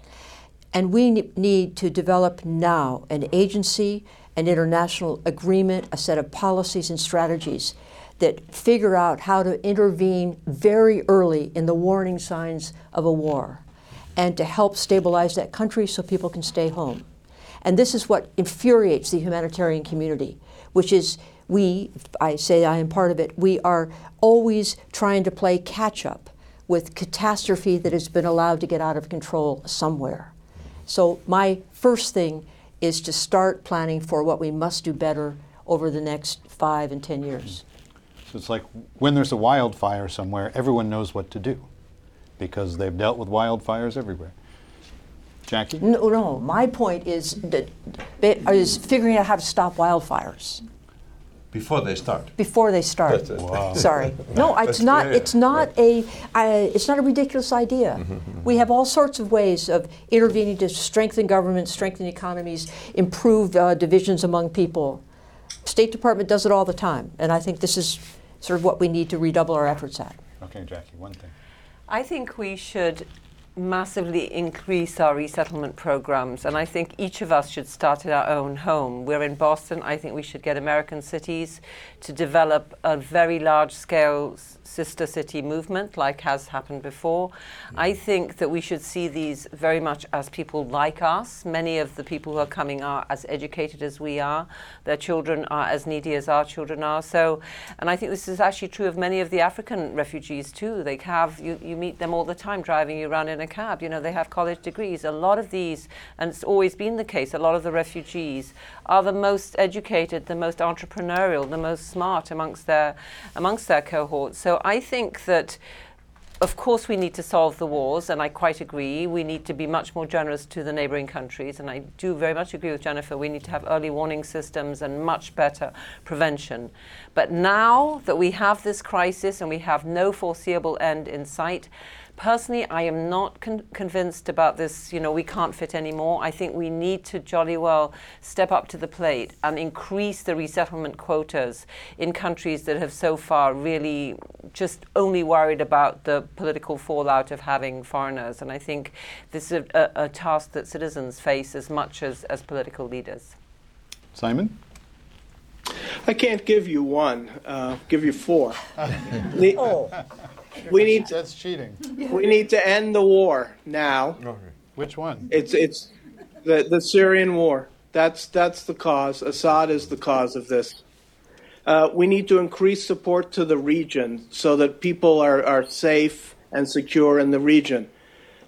And we need to develop now an agency an international agreement, a set of policies and strategies that figure out how to intervene very early in the warning signs of a war and to help stabilize that country so people can stay home. And this is what infuriates the humanitarian community, which is we, I say I am part of it, we are always trying to play catch up with catastrophe that has been allowed to get out of control somewhere. So, my first thing is to start planning for what we must do better over the next five and ten years. So it's like when there's a wildfire somewhere, everyone knows what to do because they've dealt with wildfires everywhere. Jackie? No, no. My point is that is figuring out how to stop wildfires. Before they start. Before they start. Wow. Sorry. No, it's not. It's not a. it's not a ridiculous idea. Mm-hmm, mm-hmm. We have all sorts of ways of intervening to strengthen governments, strengthen economies, improve uh, divisions among people. State Department does it all the time, and I think this is sort of what we need to redouble our efforts at. Okay, Jackie. One thing. I think we should massively increase our resettlement programs. And I think each of us should start at our own home. We're in Boston. I think we should get American cities to develop a very large scale sister city movement, like has happened before. Mm-hmm. I think that we should see these very much as people like us. Many of the people who are coming are as educated as we are. Their children are as needy as our children are. So, and I think this is actually true of many of the African refugees too. They have, you, you meet them all the time driving you around in a cab. You know, they have college degrees. A lot of these, and it's always been the case, a lot of the refugees are the most educated, the most entrepreneurial, the most smart amongst their amongst their cohorts. So I think that of course, we need to solve the wars, and I quite agree. We need to be much more generous to the neighboring countries, and I do very much agree with Jennifer. We need to have early warning systems and much better prevention. But now that we have this crisis and we have no foreseeable end in sight, Personally, I am not con- convinced about this, you know, we can't fit anymore. I think we need to jolly well step up to the plate and increase the resettlement quotas in countries that have so far really just only worried about the political fallout of having foreigners. And I think this is a, a, a task that citizens face as much as, as political leaders. Simon? I can't give you one. Uh, give you four. oh we need to, That's cheating. we need to end the war now. Which one? It's it's the the Syrian war. That's that's the cause. Assad is the cause of this. Uh, we need to increase support to the region so that people are, are safe and secure in the region.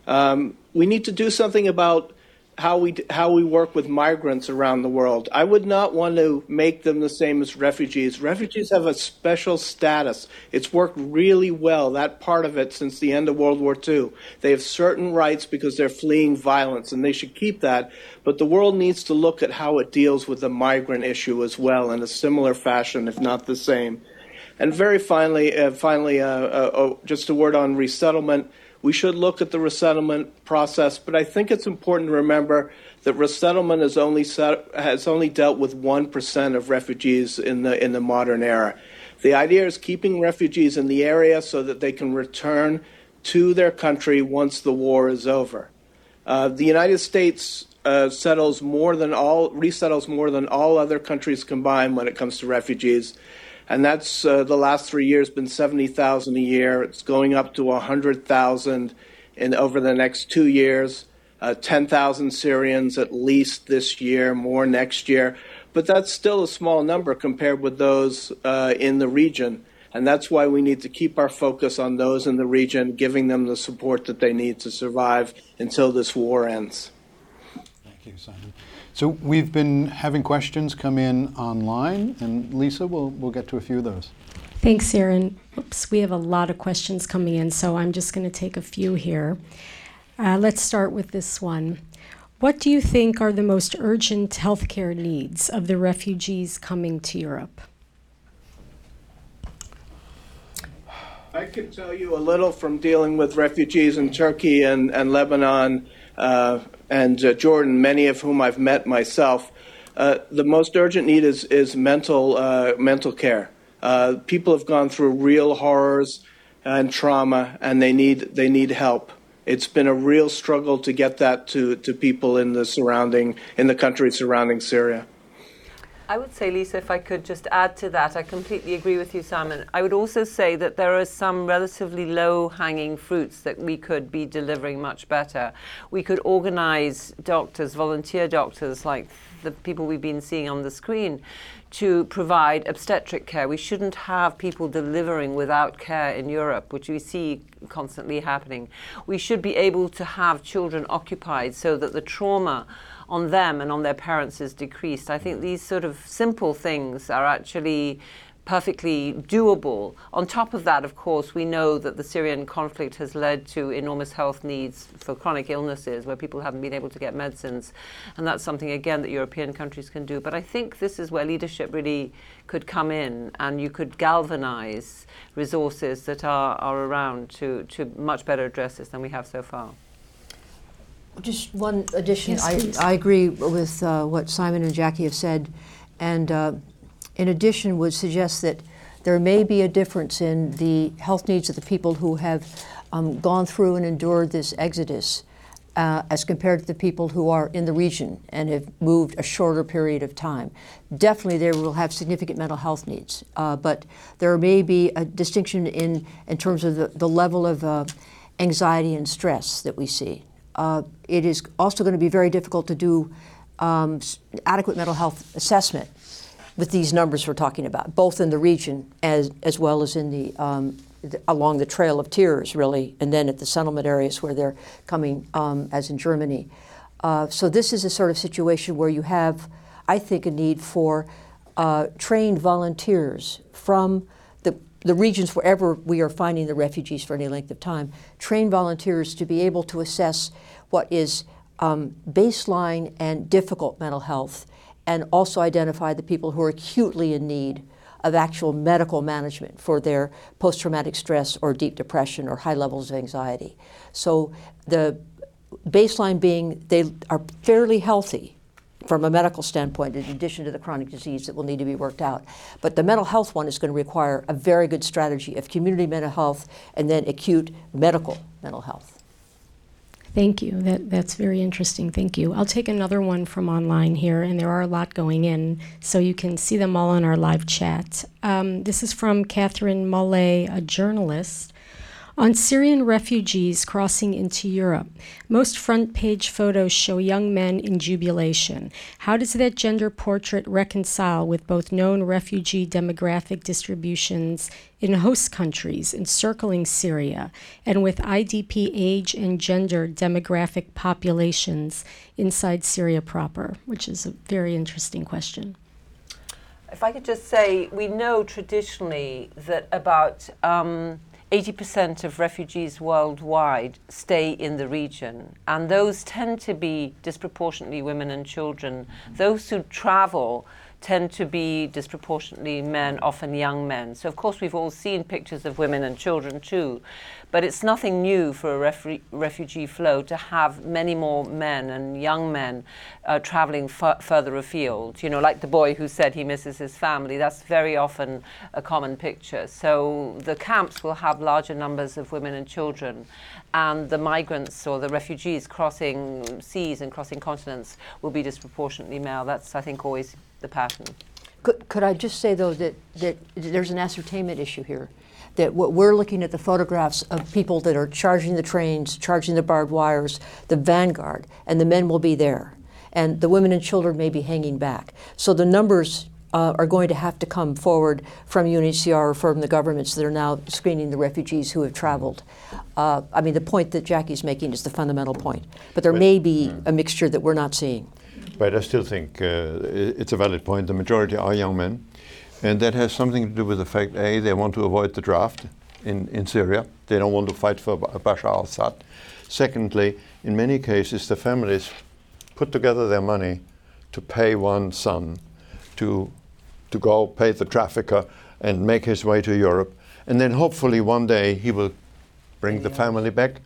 Um, we need to do something about how we how we work with migrants around the world. I would not want to make them the same as refugees. Refugees have a special status. It's worked really well that part of it since the end of World War II. They have certain rights because they're fleeing violence, and they should keep that. But the world needs to look at how it deals with the migrant issue as well in a similar fashion, if not the same. And very finally, uh, finally, uh, uh, oh, just a word on resettlement We should look at the resettlement process, but I think it's important to remember that resettlement has only set, has only dealt with one percent of refugees in the in the modern era. The idea is keeping refugees in the area so that they can return to their country once the war is over. Uh, the United States uh, settles more than all resettles more than all other countries combined when it comes to refugees, and that's uh, the last three years been seventy thousand a year. It's going up to hundred thousand in over the next two years. Uh, ten thousand Syrians at least this year, more next year, but that's still a small number compared with those uh, in the region. And that's why we need to keep our focus on those in the region, giving them the support that they need to survive until this war ends. Thank you, Simon. So we've been having questions come in online, and Lisa, we'll, we'll get to a few of those. Thanks, Aaron. Oops, we have a lot of questions coming in, so I'm just going to take a few here. Uh, let's start with this one. What do you think are the most urgent healthcare needs of the refugees coming to Europe? I can tell you a little from dealing with refugees in Turkey and, and Lebanon uh, and uh, Jordan, many of whom I've met myself. Uh, the most urgent need is, is mental, uh, mental care. Uh, people have gone through real horrors and trauma, and they need, they need help. It's been a real struggle to get that to, to people in the surrounding in the country surrounding Syria. I would say, Lisa, if I could just add to that, I completely agree with you, Simon. I would also say that there are some relatively low hanging fruits that we could be delivering much better. We could organize doctors, volunteer doctors, like the people we've been seeing on the screen, to provide obstetric care. We shouldn't have people delivering without care in Europe, which we see constantly happening. We should be able to have children occupied so that the trauma on them and on their parents is decreased. I think mm. these sort of simple things are actually perfectly doable. On top of that, of course, we know that the Syrian conflict has led to enormous health needs for chronic illnesses where people haven't been able to get medicines. And that's something, again, that European countries can do. But I think this is where leadership really could come in and you could galvanize resources that are, are around to, to much better address this than we have so far. Just one addition. Yes, I, please. I agree with uh, what Simon and Jackie have said. And uh, in addition, would suggest that there may be a difference in the health needs of the people who have um, gone through and endured this exodus uh, as compared to the people who are in the region and have moved a shorter period of time. Definitely, they will have significant mental health needs, uh, but there may be a distinction in, in terms of the, the level of uh, anxiety and stress that we see. Uh, it is also going to be very difficult to do um, adequate mental health assessment with these numbers we're talking about, both in the region as, as well as in the, um, the along the Trail of Tears, really, and then at the settlement areas where they're coming, um, as in Germany. Uh, so this is a sort of situation where you have, I think, a need for uh, trained volunteers from the, regions wherever we are finding the refugees for any length of time, train volunteers to be able to assess what is um, baseline and difficult mental health, and also identify the people who are acutely in need of actual medical management for their post traumatic stress or deep depression or high levels of anxiety. So the baseline being they are fairly healthy from a medical standpoint, in addition to the chronic disease that will need to be worked out. But the mental health one is going to require a very good strategy of community mental health and then acute medical mental health. Thank you. That, that's very interesting. Thank you. I'll take another one from online here, and there are a lot going in, so you can see them all on our live chat. Um, this is from Catherine Mollet, a journalist. On Syrian refugees crossing into Europe, most front page photos show young men in jubilation. How does that gender portrait reconcile with both known refugee demographic distributions in host countries encircling Syria and with IDP age and gender demographic populations inside Syria proper? Which is a very interesting question. If I could just say, we know traditionally that about um, 80% of refugees worldwide stay in the region, and those tend to be disproportionately women and children. Those who travel tend to be disproportionately men, often young men. So, of course, we've all seen pictures of women and children too, but it's nothing new for a refu- refugee flow to have many more men and young men uh, traveling f- further afield. You know, like the boy who said he misses his family. That's very often a common picture. So the camps will have larger numbers of women and children, and the migrants or the refugees crossing seas and crossing continents will be disproportionately male. That's, I think, always the pattern. Could, could I just say, though, that, that there's an ascertainment issue here? That what we're looking at the photographs of people that are charging the trains, charging the barbed wires, the vanguard, and the men will be there. And the women and children may be hanging back. So the numbers uh, are going to have to come forward from UNHCR or from the governments that are now screening the refugees who have traveled. Uh, I mean, the point that Jackie's making is the fundamental point. But there may be a mixture that we're not seeing. But I still think uh, it's a valid point. The majority are young men. And that has something to do with the fact A, they want to avoid the draft in, in Syria. They don't want to fight for Bashar al Assad. Secondly, in many cases, the families put together their money to pay one son to, to go pay the trafficker and make his way to Europe. And then hopefully one day he will bring the family back.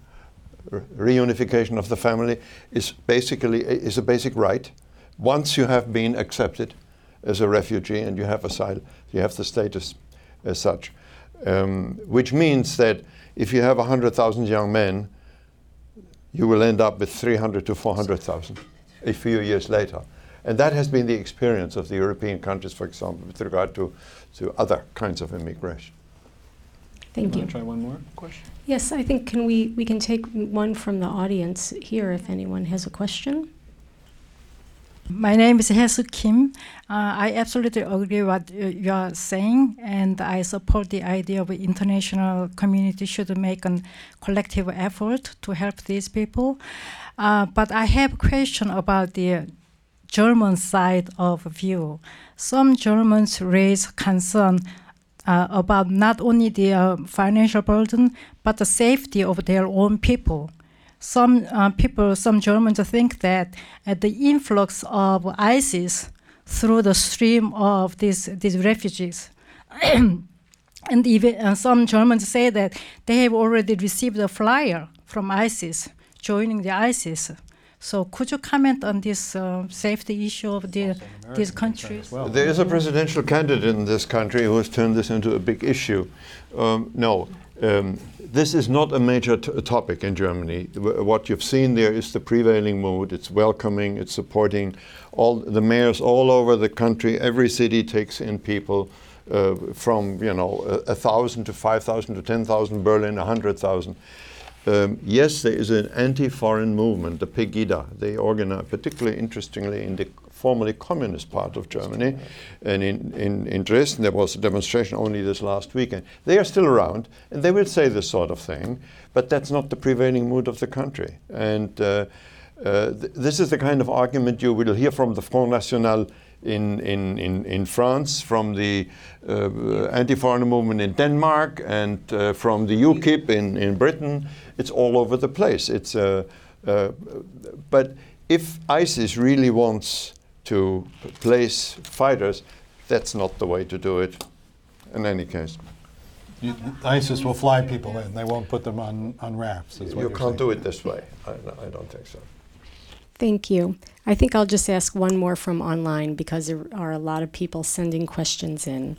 Reunification of the family is basically is a basic right. Once you have been accepted, as a refugee and you have asylum, you have the status as such. Um, which means that if you have 100,000 young men, you will end up with 300 to 400,000 a few years later. And that has been the experience of the European countries, for example, with regard to, to other kinds of immigration. Thank you. Try one more question. Yes, I think can we we can take one from the audience here if anyone has a question. My name is Hesu Kim. Uh, I absolutely agree what you are saying, and I support the idea of international community should make a collective effort to help these people. Uh, but I have a question about the German side of view. Some Germans raise concern uh, about not only the uh, financial burden, but the safety of their own people some uh, people, some Germans think that uh, the influx of ISIS through the stream of these, these refugees. and even uh, some Germans say that they have already received a flyer from ISIS joining the ISIS. So could you comment on this uh, safety issue of the, these countries? Well. There is a presidential candidate in this country who has turned this into a big issue. Um, no, um, this is not a major topic in Germany. what you've seen there is the prevailing mood. It's welcoming. It's supporting all the mayors all over the country. Every city takes in people uh, from you know a, a thousand to five thousand to ten thousand. Berlin a hundred thousand. Um, yes, there is an anti-foreign movement, the Pegida. They organize, particularly interestingly, in the formerly communist part of Germany. And in, in, in Dresden, there was a demonstration only this last weekend. They are still around, and they will say this sort of thing, but that's not the prevailing mood of the country. And uh, uh, th- this is the kind of argument you will hear from the Front National in, in, in, in France, from the uh, anti-foreign movement in Denmark, and uh, from the UKIP in, in Britain. It's all over the place. It's, uh, uh but if ISIS really wants to place fighters, that's not the way to do it in any case. You, ISIS will fly people in. They won't put them on, on rafts. you can't saying. do it this way. I, I don't think so. Thank you. I think I'll just ask one more from online because there are a lot of people sending questions in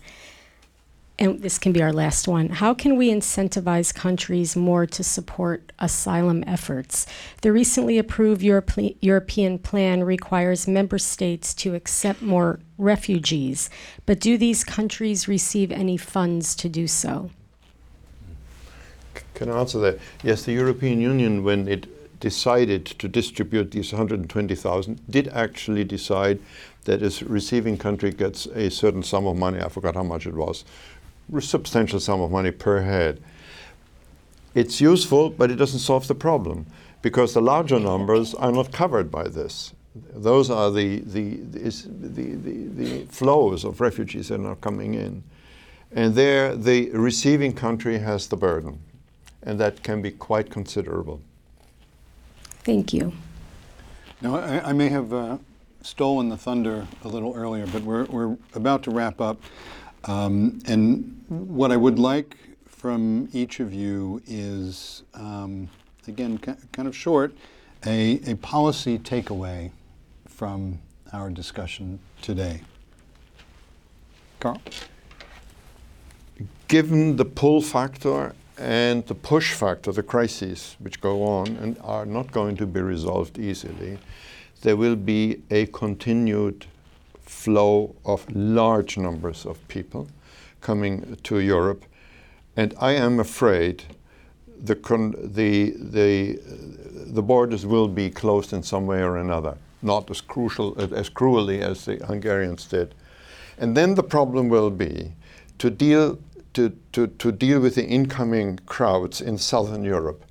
and this can be our last one. How can we incentivize countries more to support asylum efforts? The recently approved Europe- European plan requires member states to accept more refugees, but do these countries receive any funds to do so? Can I answer that? Yes, the European Union, when it decided to distribute these 120,000, did actually decide that a receiving country gets a certain sum of money, I forgot how much it was, a substantial sum of money per head. It's useful, but it doesn't solve the problem because the larger numbers are not covered by this. Those are the, the, the, the, the flows of refugees that are coming in. And there, the receiving country has the burden, and that can be quite considerable. Thank you. Now, I, I may have uh, stolen the thunder a little earlier, but we're, we're about to wrap up. Um, and what I would like from each of you is, um, again, kind of short, a, a policy takeaway from our discussion today. Karl? Given the pull factor and the push factor, the crises which go on and are not going to be resolved easily, there will be a continued flow of large numbers of people coming to Europe. And I am afraid the, the, the, the borders will be closed in some way or another, not as, crucial, as cruelly as the Hungarians did. And then the problem will be to deal to, to, to deal with the incoming crowds in southern Europe.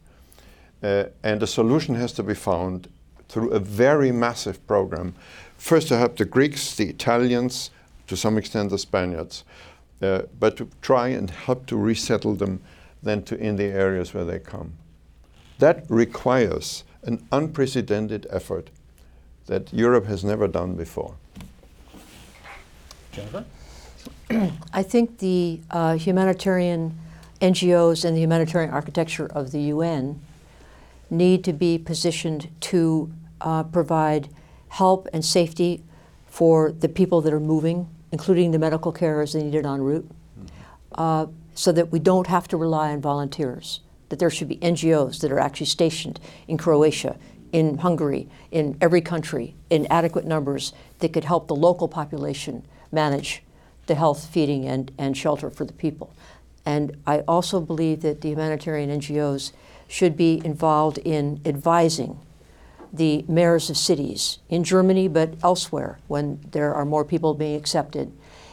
Uh, and a solution has to be found through a very massive program. First, to help the Greeks, the Italians, to some extent the Spaniards, uh, but to try and help to resettle them then to in the areas where they come. That requires an unprecedented effort that Europe has never done before. Jennifer? I think the uh, humanitarian NGOs and the humanitarian architecture of the UN need to be positioned to uh, provide help and safety for the people that are moving, including the medical care as they need it en route, uh, so that we don't have to rely on volunteers, that there should be NGOs that are actually stationed in Croatia, in Hungary, in every country, in adequate numbers that could help the local population manage the health, feeding, and, and shelter for the people. And I also believe that the humanitarian NGOs should be involved in advising the mayors of cities in Germany, but elsewhere, when there are more people being accepted,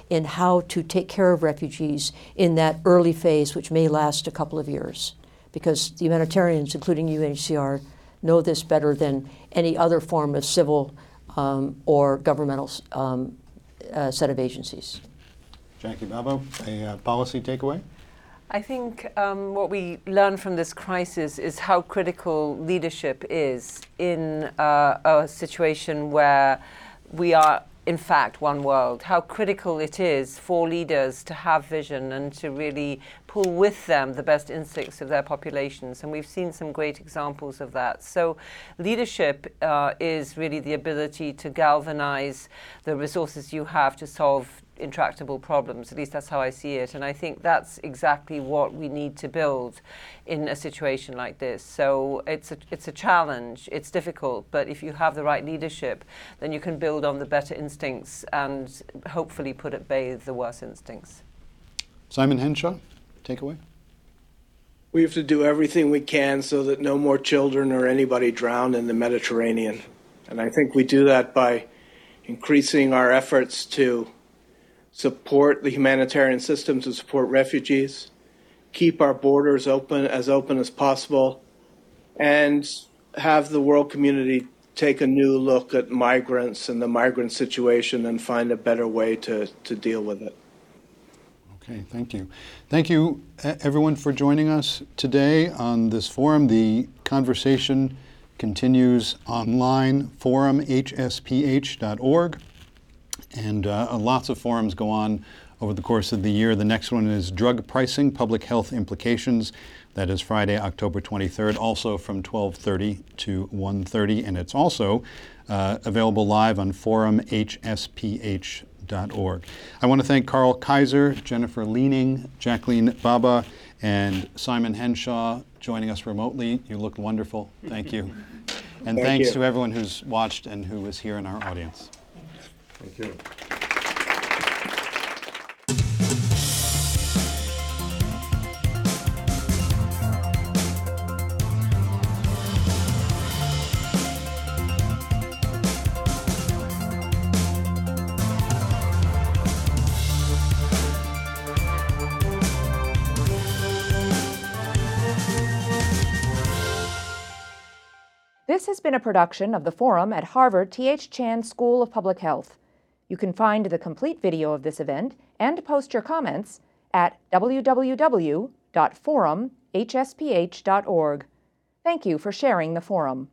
in how to take care of refugees in that early phase, which may last a couple of years. Because the humanitarians, including UNHCR, know this better than any other form of civil um, or governmental um, uh, set of agencies. Jackie Bhabha, a uh, policy takeaway? I think um, what we learn from this crisis is how critical leadership is in uh, a situation where we are, in fact, one world. How critical it is for leaders to have vision and to really pull with them the best instincts of their populations. And we've seen some great examples of that. So, leadership uh, is really the ability to galvanize the resources you have to solve intractable problems. At least that's how I see it. And I think that's exactly what we need to build in a situation like this. So it's a, it's a challenge, it's difficult, but if you have the right leadership, then you can build on the better instincts and hopefully put at bay the worse instincts. Simon Henshaw, takeaway? We have to do everything we can so that no more children or anybody drown in the Mediterranean. And I think we do that by increasing our efforts to support the humanitarian system to support refugees, keep our borders open as open as possible, and have the world community take a new look at migrants and the migrant situation and find a better way to, to deal with it. Okay, thank you. Thank you, everyone, for joining us today on this forum. The conversation continues online, forumhsph.org. And uh, lots of forums go on over the course of the year. The next one is Drug Pricing, Public Health Implications. That is Friday, October 23rd, also from 12:30 to 1:30, and it's also uh, available live on forumhsph.org. I want to thank Karl Kaiser, Jennifer Leaning, Jacqueline Bhabha, and Simon Henshaw joining us remotely. You look wonderful. Thank you. And Thank thanks you. to everyone who's watched and who was here in our audience. Thank you. This has been a production of the Forum at Harvard T.H. Chan School of Public Health. You can find the complete video of this event and post your comments at www.forumhsph.org. Thank you for sharing the forum.